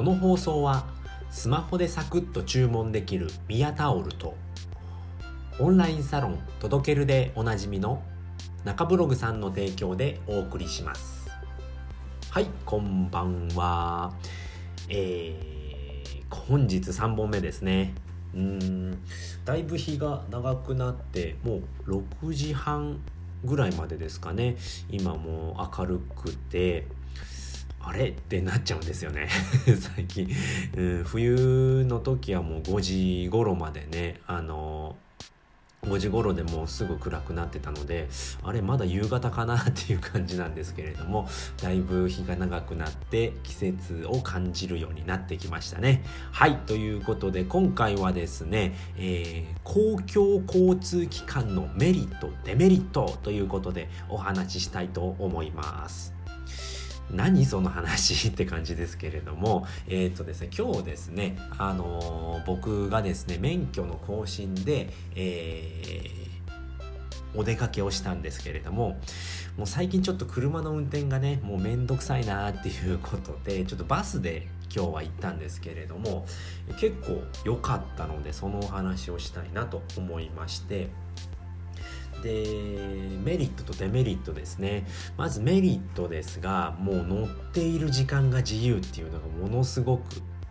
この放送はスマホでサクッと注文できるミヤタオルとオンラインサロン「届ける」でおなじみの中ブログさんの提供でお送りします。はいこんばんは。えー、本日3本目ですね。うんだいぶ日が長くなってもう6時半ぐらいまでですかね。今もう明るくて。あれ？ってなっちゃうんですよね。最近、うん、冬の時はもう5時頃までねあの5時頃でもうすぐ暗くなってたのであれまだ夕方かなっていう感じなんですけれどもだいぶ日が長くなって季節を感じるようになってきましたね。はいということで今回はですね、えー、公共交通機関のメリットデメリットということでお話ししたいと思います。何その話って感じですけれども、えっ、ー、とですね、今日ですね、あのー、僕がですね、免許の更新で、えー、お出かけをしたんですけれども、もう最近ちょっと車の運転がね、もうめんどくさいなっていうことで、ちょっとバスで今日は行ったんですけれども、結構良かったので、そのお話をしたいなと思いまして、でメリットとデメリットですね。まずメリットですがもう乗っている時間が自由っていうのがものすごく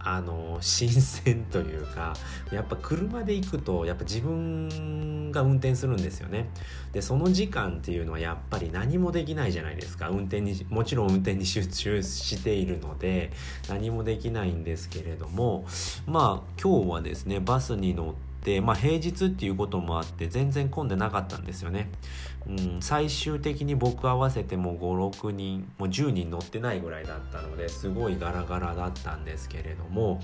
あの新鮮というかやっぱ車で行くとやっぱ自分が運転するんですよね。でその時間っていうのはやっぱり何もできないじゃないですか。運転にもちろん運転に集中しているので何もできないんですけれどもまあ今日はですねバスに乗って、まあ、平日っていうこともあって全然混んでなかったんですよね。うん、最終的に僕合わせても56人もう10人乗ってないぐらいだったのですごいガラガラだったんですけれども、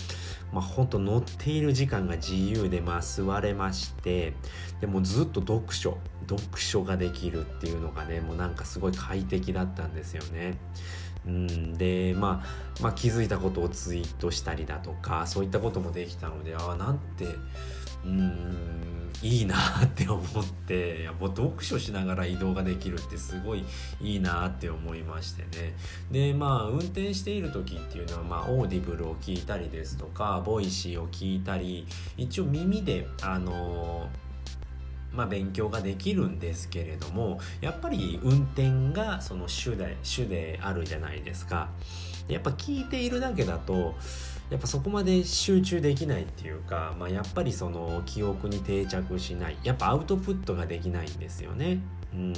まあ、ほんと乗っている時間が自由で、まあ、座れましてでもずっと読書読書ができるっていうのがねもうなんかすごい快適だったんですよね。うん、で、まあ、まあ気づいたことをツイートしたりだとかそういったこともできたのでああなんてうんいいなって思ってやもう読書しながら移動ができるってすごいいいなって思いましてね。でまあ運転している時っていうのはまあ Audible を聞いたりですとか Voicy を聞いたり一応耳であのまあ、勉強ができるんですけれどもやっぱり運転がその主で主であるじゃないですか。やっぱ聞いているだけだとやっぱそこまで集中できないっていうか、まあ、やっぱりその記憶に定着しない。やっぱアウトプットができないんですよね。うん、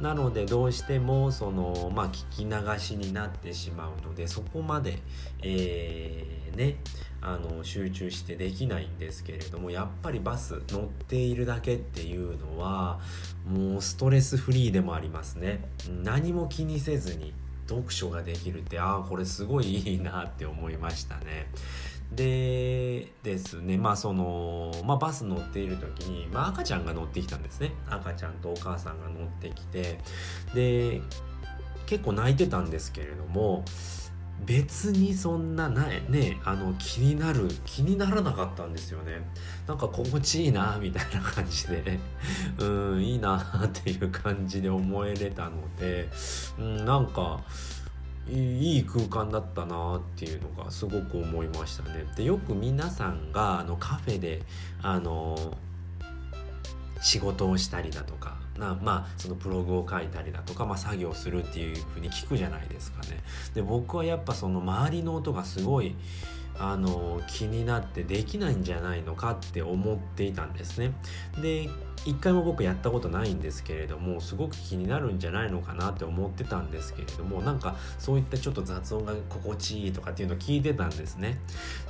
なのでどうしてもその、まあ、聞き流しになってしまうのでそこまで、えー、ねあの集中してできないんですけれどもやっぱりバス乗っているだけっていうのはもうストレスフリーでもありますね。何も気にせずに読書ができるってああこれすごいいいなって思いましたね。でですねまあその、まあ、バス乗っている時に、まあ、赤ちゃんが乗ってきたんですね赤ちゃんとお母さんが乗ってきてで結構泣いてたんですけれども別にそんななねあの気になる気にならなかったんですよね。なんか心地いいなみたいな感じで。うんいいなっていう感じで思えれたので。うんなんかいい空間だったなっていうのがすごく思いましたね。でよく皆さんがあのカフェであの仕事をしたりだとかなまあそのブログを書いたりだとか、まあ、作業するっていうふうに聞くじゃないですかね。で僕はやっぱその周りの音がすごいあの気になってできないんじゃないのかって思っていたんですね。で一回も僕やったことないんですけれどもすごく気になるんじゃないのかなって思ってたんですけれどもなんかそういったちょっと雑音が心地いいとかっていうのを聞いてたんですね。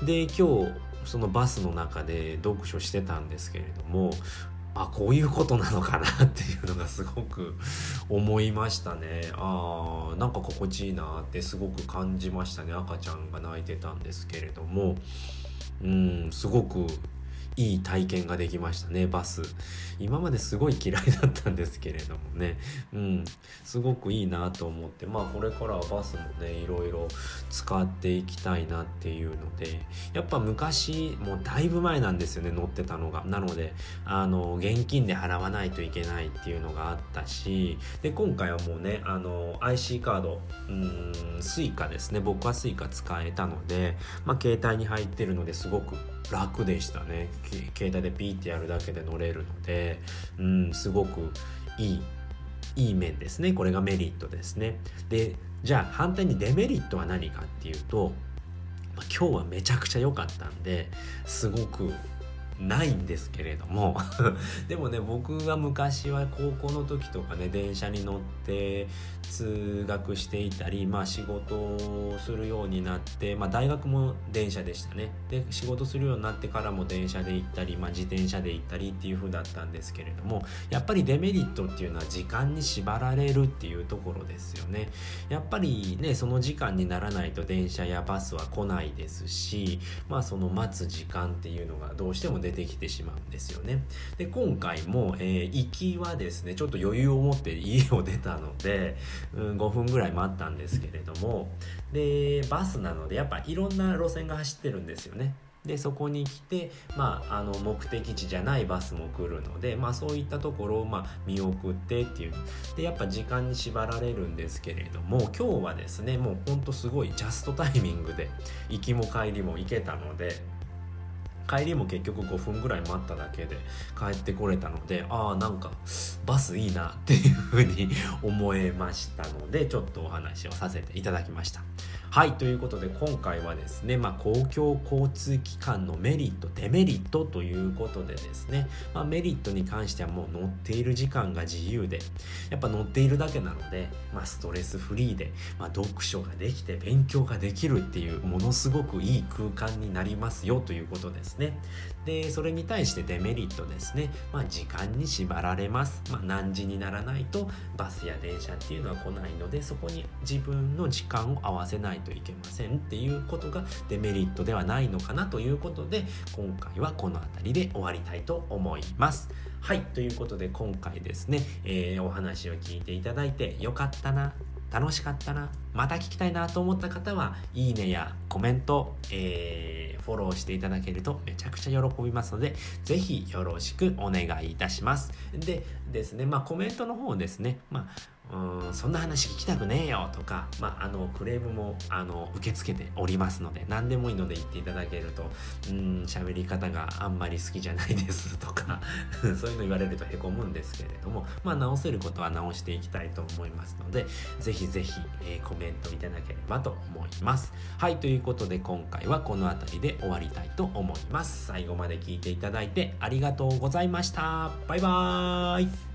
で今日そのバスの中で読書してたんですけれどもあこういうことなのかなっていうのがすごく思いましたね。あなんか心地いいなってすごく感じましたね。赤ちゃんが泣いてたんですけれども。うんすごくいい体験ができましたねバス。今まですごい嫌いだったんですけれどもね。うん。すごくいいなと思って。まあこれからはバスもねいろいろ使っていきたいなっていうので。やっぱ昔もうだいぶ前なんですよね乗ってたのが。なのであの現金で払わないといけないっていうのがあったし。で今回はもうねあの IC カードうん Suica ですね。僕は Suica 使えたので、まあ、携帯に入ってるのですごく楽でしたね。携帯でピーってやるだけで乗れるのでうんすごくいいいい面ですね。これがメリットですね。でじゃあ反対にデメリットは何かっていうと、ま、今日はめちゃくちゃ良かったんですごくないんですけれども でもね僕が昔は高校の時とかね電車に乗って通学していたり、まあ、仕事をするようになって、まあ、大学も電車でしたね。で仕事するようになってからも電車で行ったり、まあ、自転車で行ったりっていう風だったんですけれどもやっぱりデメリットっていうのは時間に縛られるっていうところですよね。やっぱりねその時間にならないと電車やバスは来ないですしまあその待つ時間っていうのがどうしても出出てきてしまうんですよねで今回も、えー、行きはですねちょっと余裕を持って家を出たのでうん、5分ぐらい待ったんですけれどもでバスなのでやっぱいろんな路線が走ってるんですよね。でそこに来て、まあ、あの目的地じゃないバスも来るので、まあ、そういったところを、まあ、見送ってっていうでやっぱ時間に縛られるんですけれども今日はですねもうほんとすごいジャストタイミングで行きも帰りも行けたので帰りも結局5分ぐらい待っただけで帰ってこれたのでああなんかバスいいなっていうふうに思えましたのでちょっとお話をさせていただきました。はいということで今回はですね、まあ、公共交通機関のメリットデメリットということでですね、まあ、メリットに関してはもう乗っている時間が自由でやっぱ乗っているだけなので、まあ、ストレスフリーで、ま、読書ができて勉強ができるっていうものすごくいい空間になりますよということですねね。でそれに対してデメリットですね、まあ、時間に縛られます、まあ、何時にならないとバスや電車っていうのは来ないのでそこに自分の時間を合わせないといけませんっていうことがデメリットではないのかなということで今回はこの辺りで終わりたいと思います。はい。ということで今回ですね、えー、お話を聞いていただいてよかったな楽しかったなまた聞きたいなと思った方はいいねやコメント、えー、フォローしていただけるとめちゃくちゃ喜びますのでぜひよろしくお願いいたします。でですねまあコメントの方ですね。まあうんそんな話聞きたくねえよとか、まあ、あのクレームもあの受け付けておりますので何でもいいので言っていただけるとうん喋り方があんまり好きじゃないですとか そういうの言われるとへこむんですけれども、まあ、直せることは直していきたいと思いますのでぜひぜひ、えー、コメントいただければと思います。はいということで今回はこの辺りで終わりたいと思います。最後まで聞いていただいてありがとうございました。バイバーイ。